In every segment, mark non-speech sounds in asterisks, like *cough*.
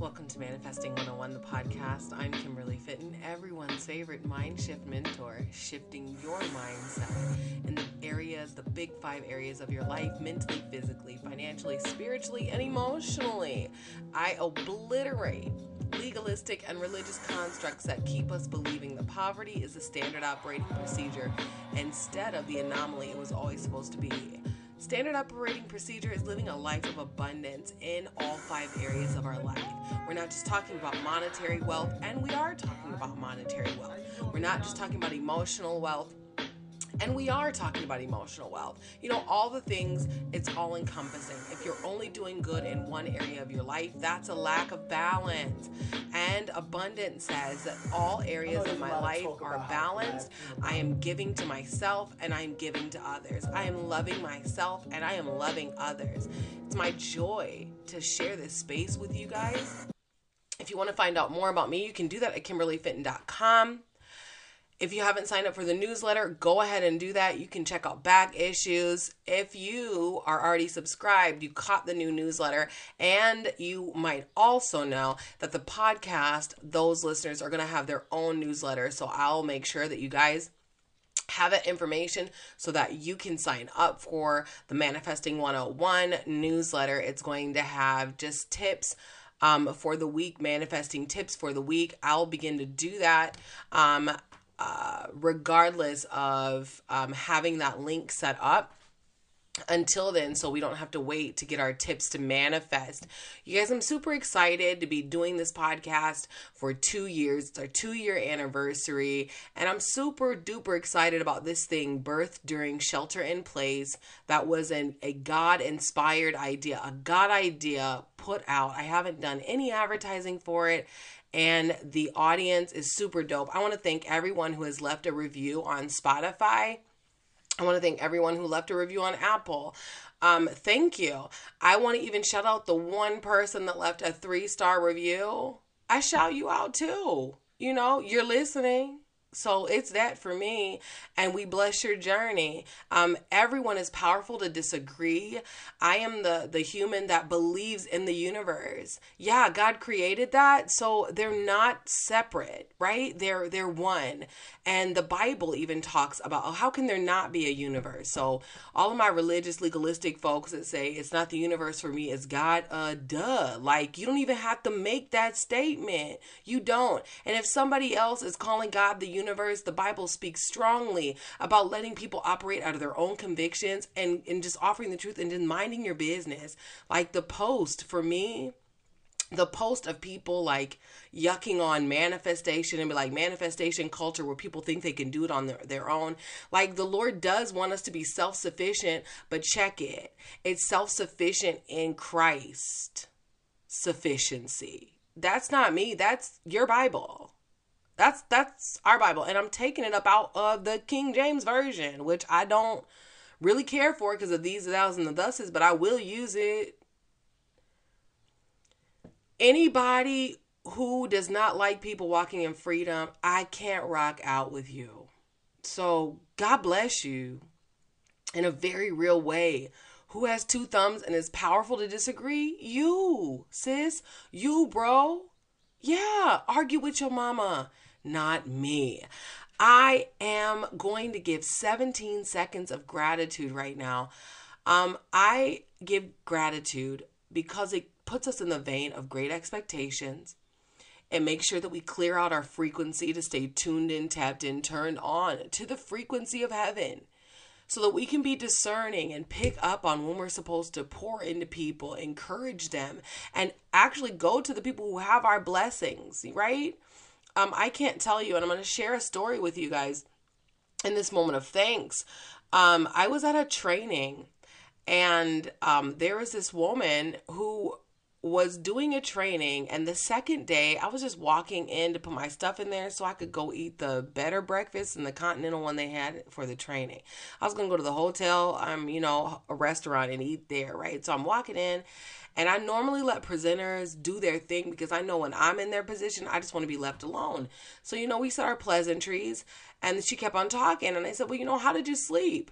Welcome to Manifesting 101, the podcast. I'm Kimberly Fitton, everyone's favorite mind shift mentor, shifting your mindset in the areas, the big five areas of your life mentally, physically, financially, spiritually, and emotionally. I obliterate legalistic and religious constructs that keep us believing that poverty is the standard operating procedure instead of the anomaly it was always supposed to be. Standard operating procedure is living a life of abundance in all five areas of our life. We're not just talking about monetary wealth, and we are talking about monetary wealth. We're not just talking about emotional wealth, and we are talking about emotional wealth. You know, all the things, it's all encompassing. If you're only doing good in one area of your life, that's a lack of balance. And abundance says that all areas of my life are balanced. I am giving to myself and I am giving to others. I am loving myself and I am loving others. It's my joy to share this space with you guys. If you want to find out more about me, you can do that at kimberlyfitton.com. If you haven't signed up for the newsletter, go ahead and do that. You can check out back issues. If you are already subscribed, you caught the new newsletter, and you might also know that the podcast, those listeners are going to have their own newsletter. So I'll make sure that you guys have that information so that you can sign up for the Manifesting 101 newsletter. It's going to have just tips um, for the week, manifesting tips for the week. I'll begin to do that. Um, regardless of um, having that link set up until then so we don't have to wait to get our tips to manifest. You guys i'm super excited to be doing this podcast for two years. It's our two year anniversary and i'm super duper excited about this thing birth during shelter in place. That was an, a god inspired idea a god idea put out. I haven't done any advertising for it and the audience is super dope. I want to thank everyone who has left a review on Spotify. I want to thank everyone who left a review on Apple. Um, thank you. I want to even shout out the one person that left a three star review. I shout you out too. You know, you're listening. So it's that for me, and we bless your journey. Um, everyone is powerful to disagree. I am the the human that believes in the universe. Yeah, God created that, so they're not separate, right? They're they're one. And the Bible even talks about oh, how can there not be a universe? So all of my religious legalistic folks that say it's not the universe for me, it's God. Uh, duh. Like you don't even have to make that statement. You don't. And if somebody else is calling God the universe, the Bible speaks strongly about letting people operate out of their own convictions and, and just offering the truth and just minding your business. Like the post for me, the post of people like yucking on manifestation and be like manifestation culture where people think they can do it on their, their own. Like the lord does want us to be self-sufficient but check it. It's self-sufficient in christ sufficiency. That's not me. That's your bible that's that's our Bible, and I'm taking it up out of the King James version, which I don't really care for because of these, thous, and the thuses, but I will use it. Anybody who does not like people walking in freedom, I can't rock out with you. So God bless you in a very real way. Who has two thumbs and is powerful to disagree? You, sis. You, bro. Yeah, argue with your mama not me. I am going to give 17 seconds of gratitude right now. Um, I give gratitude because it puts us in the vein of great expectations and make sure that we clear out our frequency to stay tuned in, tapped in, turned on to the frequency of heaven so that we can be discerning and pick up on when we're supposed to pour into people, encourage them, and actually go to the people who have our blessings, right? Um, I can't tell you, and I'm going to share a story with you guys in this moment of thanks. Um, I was at a training, and um, there was this woman who was doing a training and the second day I was just walking in to put my stuff in there so I could go eat the better breakfast and the continental one they had for the training. I was going to go to the hotel, um you know, a restaurant and eat there, right? So I'm walking in and I normally let presenters do their thing because I know when I'm in their position, I just want to be left alone. So, you know, we said our pleasantries and she kept on talking. And I said, Well, you know, how did you sleep?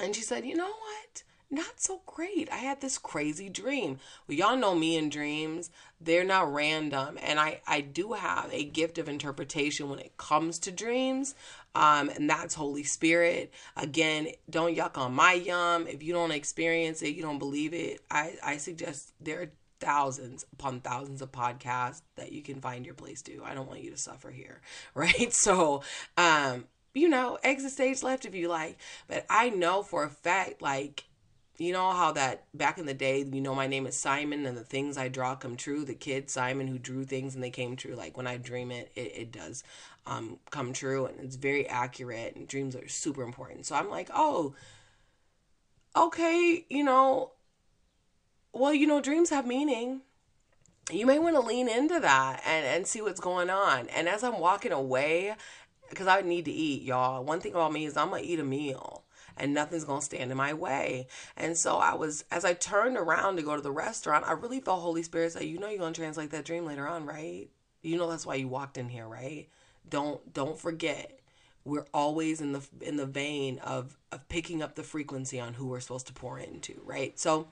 And she said, You know what? Not so great. I had this crazy dream. Well, y'all know me and dreams. They're not random. And I, I do have a gift of interpretation when it comes to dreams. Um, and that's Holy Spirit. Again, don't yuck on my yum. If you don't experience it, you don't believe it. I, I suggest there are thousands upon thousands of podcasts that you can find your place to. I don't want you to suffer here. *laughs* Right. So, um, you know, exit stage left if you like. But I know for a fact, like, you know how that back in the day, you know, my name is Simon and the things I draw come true. The kid Simon who drew things and they came true. Like when I dream it, it, it does um, come true and it's very accurate and dreams are super important. So I'm like, oh, okay, you know, well, you know, dreams have meaning. You may want to lean into that and, and see what's going on. And as I'm walking away, because I need to eat, y'all, one thing about me is I'm to eat a meal and nothing's going to stand in my way. And so I was, as I turned around to go to the restaurant, I really felt Holy Spirit say, you know, you're going to translate that dream later on, right? You know, that's why you walked in here, right? Don't, don't forget. We're always in the in the vein of of picking up the frequency on who we're supposed to pour into, right? So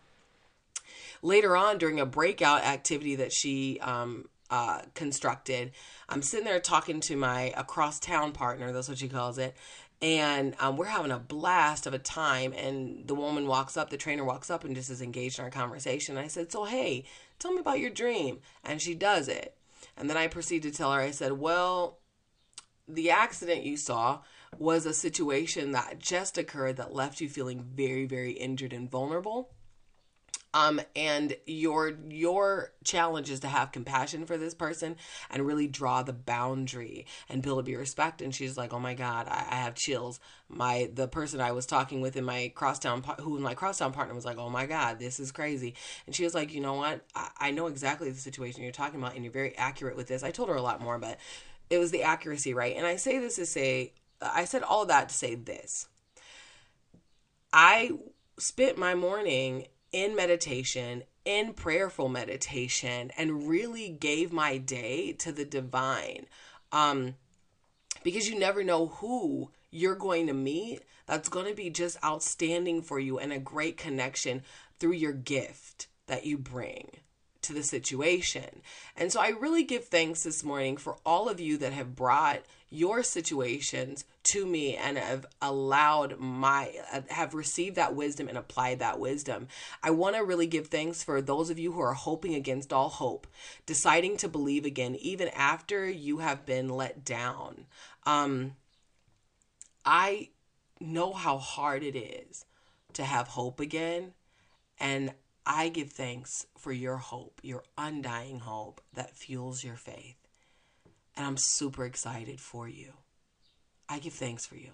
later on during a breakout activity that she um, uh, constructed, I'm sitting there talking to my across town partner. That's what she calls it and um, we're having a blast of a time and the woman walks up the trainer walks up and just is engaged in our conversation. I said so hey tell me about your dream. And she does it. And then i proceed to tell her i said well the accident you saw was a situation that just occurred that left you feeling very very injured and vulnerable um, and your your challenge is to have compassion for this person and really draw the boundary and build up your respect. And she's like, "Oh my God, I, I have chills." My the person I was talking with in my crosstown who my crosstown partner was like, "Oh my God, this is crazy." And she was like, "You know what? I, I know exactly the situation you're talking about, and you're very accurate with this." I told her a lot more, but it was the accuracy, right? And I say this to say, I said all that to say this. I spent my morning in meditation, in prayerful meditation, and really gave my day to the divine. Um, because you never know who you're going to meet that's going to be just outstanding for you and a great connection through your gift that you bring to the situation. And so I really give thanks this morning for all of you that have brought your situations to me and have allowed my have received that wisdom and applied that wisdom. I want to really give thanks for those of you who are hoping against all hope, deciding to believe again even after you have been let down. Um I know how hard it is to have hope again and I give thanks for your hope, your undying hope that fuels your faith. And I'm super excited for you. I give thanks for you.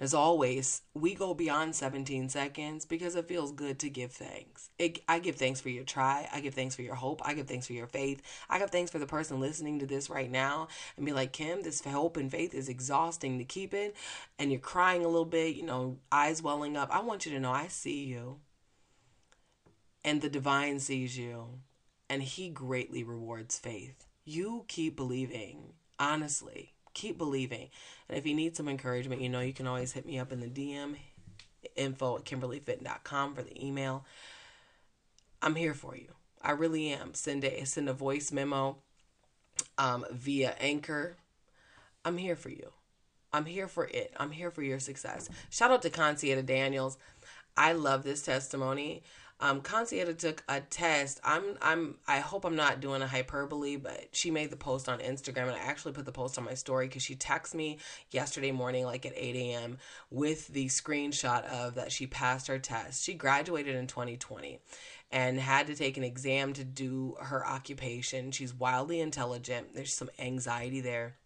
As always, we go beyond 17 seconds because it feels good to give thanks. It, I give thanks for your try. I give thanks for your hope. I give thanks for your faith. I give thanks for the person listening to this right now and be like, Kim, this hope and faith is exhausting to keep it. And you're crying a little bit, you know, eyes welling up. I want you to know I see you and the divine sees you and he greatly rewards faith. You keep believing, honestly, keep believing. And if you need some encouragement, you know, you can always hit me up in the DM, info at kimberlyfitton.com for the email. I'm here for you. I really am. Send a send a voice memo um, via Anchor. I'm here for you. I'm here for it. I'm here for your success. Shout out to Consieta Daniels. I love this testimony. Um, Consieta took a test. I'm I'm I hope I'm not doing a hyperbole, but she made the post on Instagram, and I actually put the post on my story because she texted me yesterday morning, like at 8 a.m., with the screenshot of that she passed her test. She graduated in 2020 and had to take an exam to do her occupation. She's wildly intelligent. There's some anxiety there.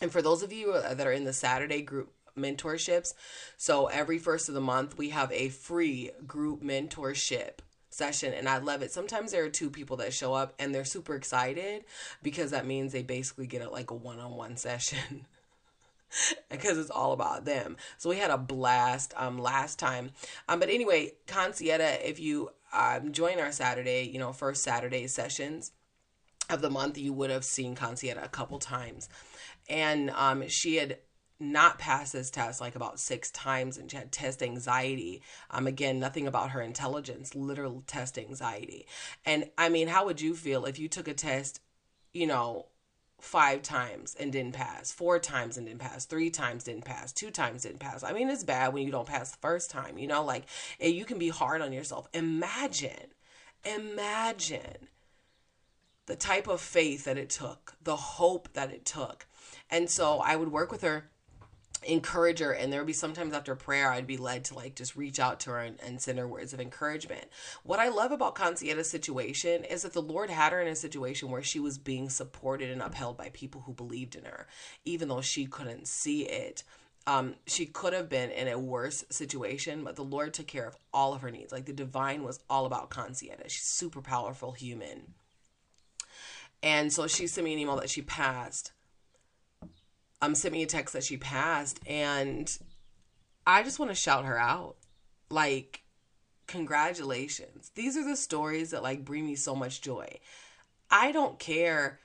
And for those of you that are in the Saturday group mentorships. So every first of the month, we have a free group mentorship session and I love it. Sometimes there are two people that show up and they're super excited because that means they basically get a, like a one-on-one session. *laughs* because it's all about them. So we had a blast um last time. Um but anyway, Consieta, if you um join our Saturday, you know, first Saturday sessions of the month, you would have seen Consieta a couple times. And um she had not pass this test like about six times and she had test anxiety. Um, again, nothing about her intelligence, literal test anxiety. And I mean, how would you feel if you took a test, you know, five times and didn't pass, four times and didn't pass, three times didn't pass, two times didn't pass? I mean, it's bad when you don't pass the first time, you know, like you can be hard on yourself. Imagine, imagine the type of faith that it took, the hope that it took. And so I would work with her encourage her and there would be sometimes after prayer i'd be led to like just reach out to her and, and send her words of encouragement what i love about Concietta's situation is that the lord had her in a situation where she was being supported and upheld by people who believed in her even though she couldn't see it um, she could have been in a worse situation, but the Lord took care of all of her needs. Like the divine was all about Concietta. She's super powerful human. And so she sent me an email that she passed um sent me a text that she passed and I just want to shout her out. Like congratulations. These are the stories that like bring me so much joy. I don't care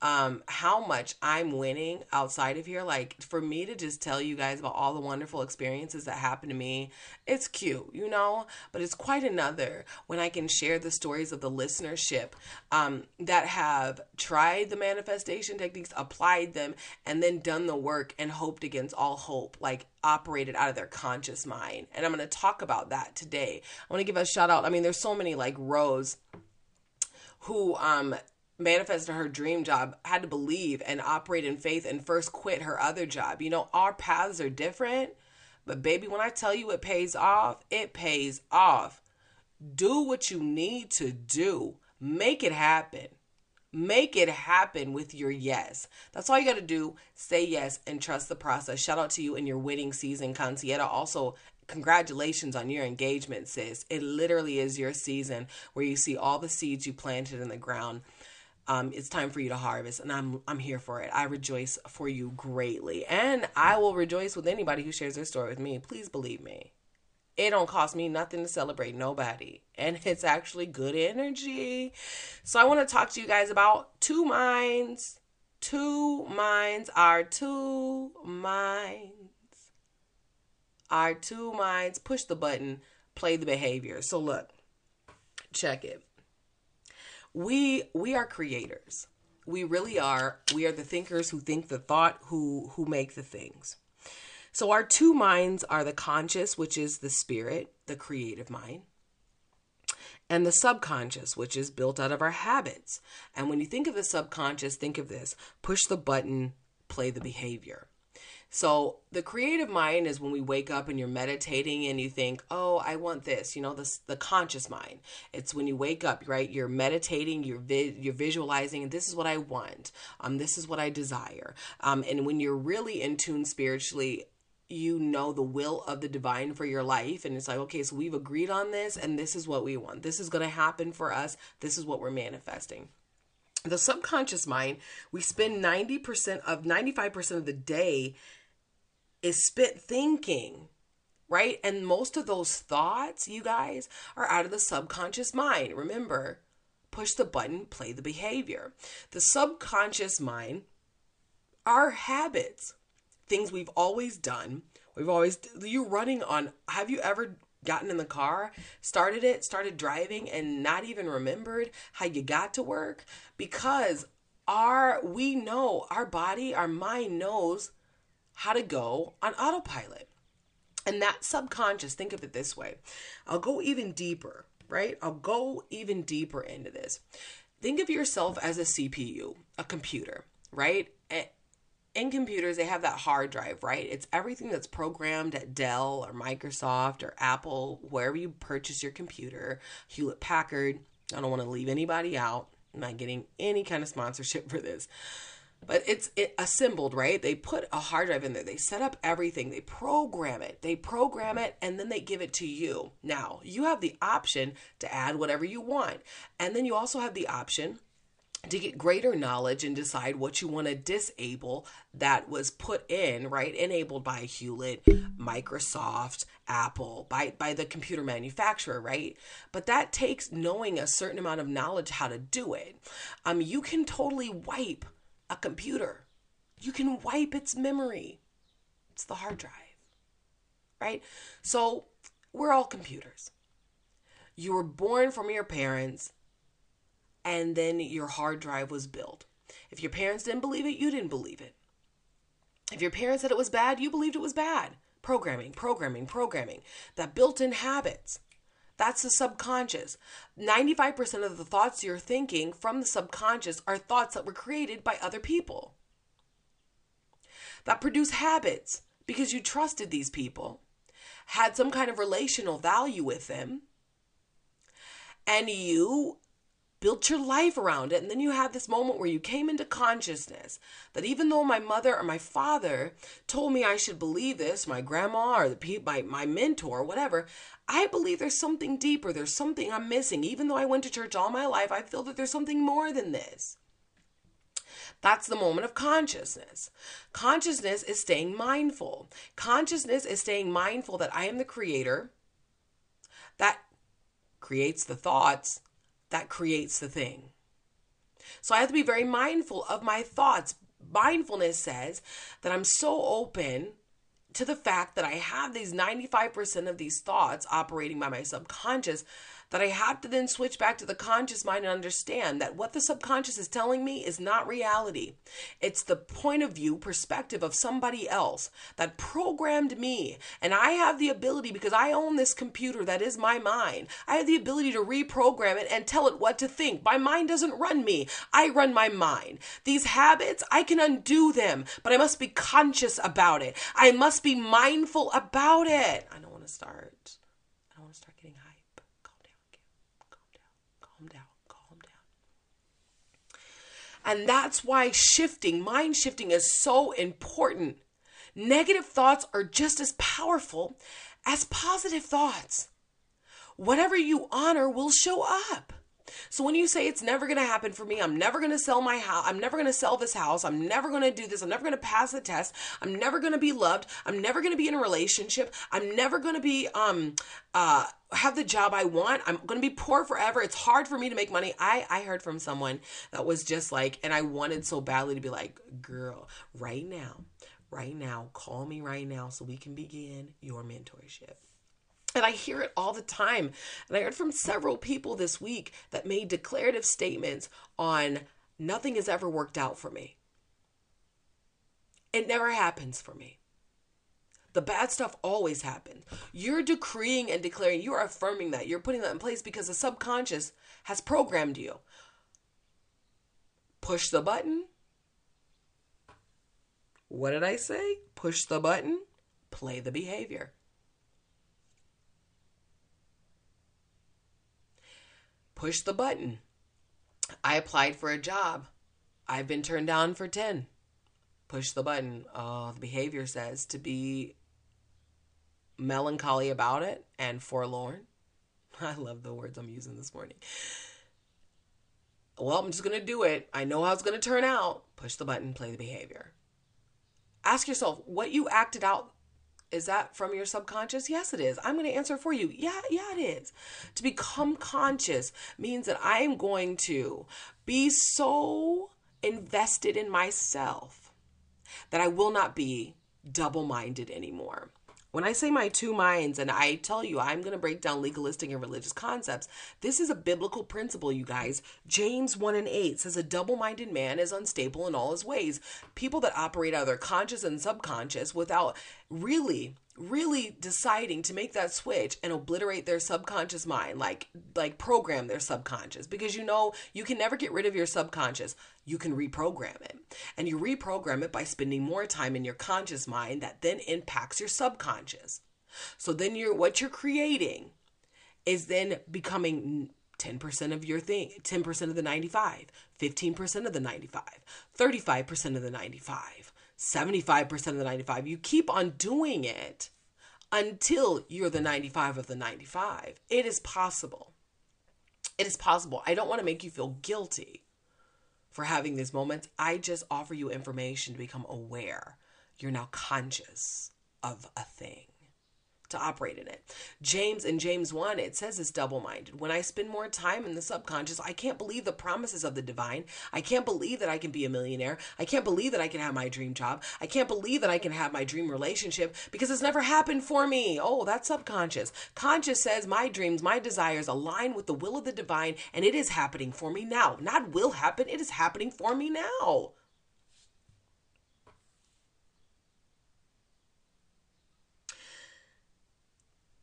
um how much I'm winning outside of here. Like for me to just tell you guys about all the wonderful experiences that happened to me it's cute you know? But it's quite another when I can share the stories of the listenership um that have tried the manifestation techniques applied them and then done the work and hoped against all hope like operated out of their conscious mind. And I'm going to talk about that today. I want to give a shout out I mean there's so many like Rose who um manifested her dream job had to believe and operate in faith and first quit her other job. You know, our paths are different, but baby, when I tell you it pays off, it pays off. Do what you need to do, make it happen. Make it happen with your yes. That's all you got to do. Say yes and trust the process. Shout out to you in your wedding season, Concietta. Also, congratulations on your engagement, sis. It literally is your season where you see all the seeds you planted in the ground um, it's time for you to harvest and I'm I'm here for it. I rejoice for you greatly. And I will rejoice with anybody who shares their story with me. Please believe me. It don't cost me nothing to celebrate nobody. And *laughs* it's actually good energy. So I want to talk to you guys about two minds. Two minds are two minds. Our two minds. Push the button, play the behavior. So look, check it we we are creators. We really are. We are the thinkers who think the thought who who make the things. So our two minds are the conscious which is the spirit the creative mind and the subconscious which is built out of our habits. And when you think of the subconscious think of this. Push the button play the behavior so the creative mind is when we wake up and you're meditating and you think, "Oh, I want this." You know, this the conscious mind. It's when you wake up, right? You're meditating, you're vi- you're visualizing, this is what I want. Um, this is what I desire. Um, and when you're really in tune spiritually, you know the will of the divine for your life and it's like okay so we've agreed on this and this is what we want this is going to happen for us this is what we're manifesting the subconscious mind we spend 90% of 95% of the day is spent thinking, right? And most of those thoughts, you guys, are out of the subconscious mind. Remember, push the button, play the behavior. The subconscious mind are habits, things we've always done. We've always, you running on, have you ever gotten in the car, started it, started driving, and not even remembered how you got to work? Because our, we know, our body, our mind knows how to go on autopilot. And that subconscious, think of it this way. I'll go even deeper, right? I'll go even deeper into this. Think of yourself as a CPU, a computer, right? In computers, they have that hard drive, right? It's everything that's programmed at Dell or Microsoft or Apple, wherever you purchase your computer, Hewlett Packard. I don't want to leave anybody out. I'm not getting any kind of sponsorship for this. But it's it assembled right? They put a hard drive in there. They set up everything. They program it. They program it and then they give it to you. Now you have the option to add whatever you want. And then you also have the option to get greater knowledge and decide what you want to disable that was put in right enabled by hewlett microsoft apple by by the computer manufacturer right but that takes knowing a certain amount of knowledge how to do it um you can totally wipe a computer. You can wipe its memory. It's the hard drive. Right? So we're all computers. You were born from your parents, and then your hard drive was built. If your parents didn't believe it, you didn't believe it. If your parents said it was bad, you believed it was bad. Programming, programming, programming. That built in habits. That's the subconscious. 95% of the thoughts you're thinking from the subconscious are thoughts that were created by other people that produce habits because you trusted these people, had some kind of relational value with them, and you built your life around it. And then you had this moment where you came into consciousness that even though my mother or my father told me I should believe this, my grandma or the my, my mentor, whatever, I believe there's something deeper. There's something I'm missing. Even though I went to church all my life, I feel that there's something more than this. That's the moment of consciousness. Consciousness is staying mindful. Consciousness is staying mindful that I am the creator that creates the thoughts that creates the thing. So I have to be very mindful of my thoughts. Mindfulness says that I'm so open to the fact that I have these 95% of these thoughts operating by my subconscious that I have to then switch back to the conscious mind and understand that what the subconscious is telling me is not reality. It's the point of view, perspective of somebody else that programmed me. And I have the ability, because I own this computer that is my mind, I have the ability to reprogram it and tell it what to think. My mind doesn't run me, I run my mind. These habits, I can undo them, but I must be conscious about it. I must be mindful about it. I don't want to start. I don't want to start getting high. And that's why shifting, mind shifting, is so important. Negative thoughts are just as powerful as positive thoughts. Whatever you honor will show up. So when you say it's never going to happen for me, I'm never going to sell my house, I'm never going to sell this house, I'm never going to do this, I'm never going to pass the test, I'm never going to be loved, I'm never going to be in a relationship, I'm never going to be um uh have the job I want. I'm going to be poor forever. It's hard for me to make money. I I heard from someone that was just like and I wanted so badly to be like, "Girl, right now, right now, call me right now so we can begin your mentorship." And I hear it all the time. And I heard from several people this week that made declarative statements on nothing has ever worked out for me. It never happens for me. The bad stuff always happens. You're decreeing and declaring, you're affirming that. You're putting that in place because the subconscious has programmed you. Push the button. What did I say? Push the button, play the behavior. Push the button. I applied for a job. I've been turned down for 10. Push the button. Oh, the behavior says to be melancholy about it and forlorn. *laughs* I love the words I'm using this morning. Well, I'm just going to do it. I know how it's going to turn out. Push the button, play the behavior. Ask yourself what you acted out is that from your subconscious? Yes, it is. I'm going to answer for you. Yeah, yeah, it is. To become conscious means that I am going to be so invested in myself that I will not be double minded anymore. When I say my two minds and I tell you I'm going to break down legalistic and religious concepts, this is a biblical principle, you guys. James 1 and 8 says a double minded man is unstable in all his ways. People that operate out of their conscious and subconscious without really really deciding to make that switch and obliterate their subconscious mind like like program their subconscious. Because you know you can never get rid of your subconscious. You can reprogram it. And you reprogram it by spending more time in your conscious mind that then impacts your subconscious. So then you're what you're creating is then becoming 10% of your thing 10% of the 95 15% of the 95 35% of the 95 75% of the 95. You keep on doing it until you're the 95 of the 95. It is possible. It is possible. I don't want to make you feel guilty for having these moments. I just offer you information to become aware. You're now conscious of a thing. To operate in it. James in James 1, it says it's double minded. When I spend more time in the subconscious, I can't believe the promises of the divine. I can't believe that I can be a millionaire. I can't believe that I can have my dream job. I can't believe that I can have my dream relationship because it's never happened for me. Oh, that's subconscious. Conscious says my dreams, my desires align with the will of the divine, and it is happening for me now. Not will happen, it is happening for me now.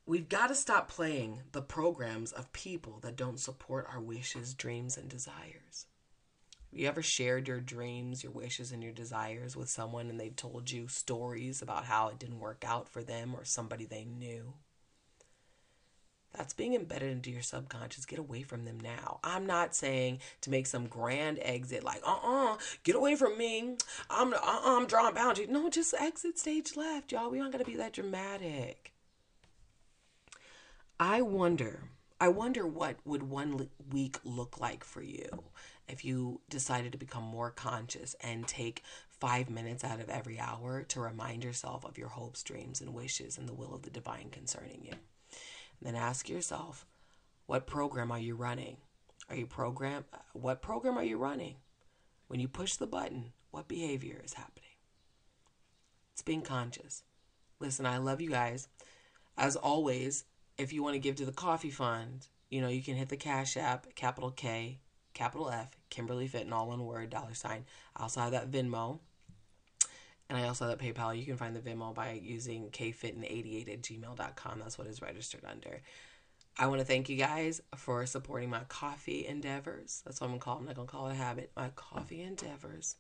We've got to stop playing the programs of people that don't support our wishes, dreams, and desires. Have you ever shared your dreams, your wishes, and your desires with someone and they've told you stories about how it didn't work out for them or somebody they knew? That's being embedded into your subconscious. Get away from them now. I'm not saying to make some grand exit like, uh uh-uh, uh, get away from me. I'm, uh uh-uh, I'm drawing boundaries. No, just exit stage left, y'all. We aren't to be that dramatic. I wonder, I wonder what would one week look like for you if you decided to become more conscious and take five minutes out of every hour to remind yourself of your hopes, dreams, and wishes and the will of the divine concerning you. And then ask yourself, what program are you running? Are you program? What program are you running? When you push the button, what behavior is happening? It's being conscious. Listen, I love you guys. As always, if you want to give to the coffee fund, you know, you can hit the Cash App, capital K, capital F, Kimberly Fitton, all one word, dollar sign. I also have that Venmo. And I also have that PayPal. You can find the Venmo by using kfitton88 at gmail.com. That's what is registered under. I want to thank you guys for supporting my coffee endeavors. That's what I'm going to call it. I'm not going to call it a habit. My coffee endeavors.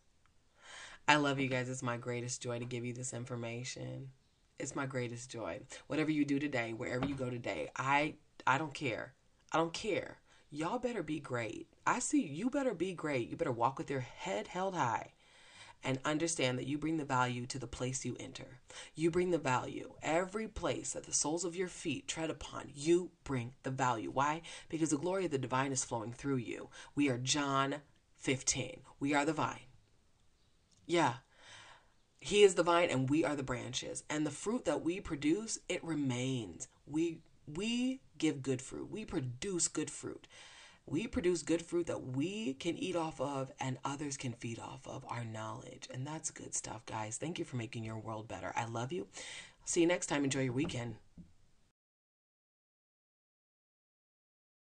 I love you guys. It's my greatest joy to give you this information. It's my greatest joy. Whatever you do today, wherever you go today, I I don't care. I don't care. Y'all better be great. I see you better be great. You better walk with your head held high and understand that you bring the value to the place you enter. You bring the value. Every place that the soles of your feet tread upon, you bring the value. Why? Because the glory of the divine is flowing through you. We are John 15. We are the vine. Yeah, he is the vine and we are the branches. And the fruit that we produce, it remains. We we give good fruit. We produce good fruit. We produce good fruit that we can eat off of and others can feed off of our knowledge. And that's good stuff, guys. Thank you for making your world better. I love you. See you next time. Enjoy your weekend.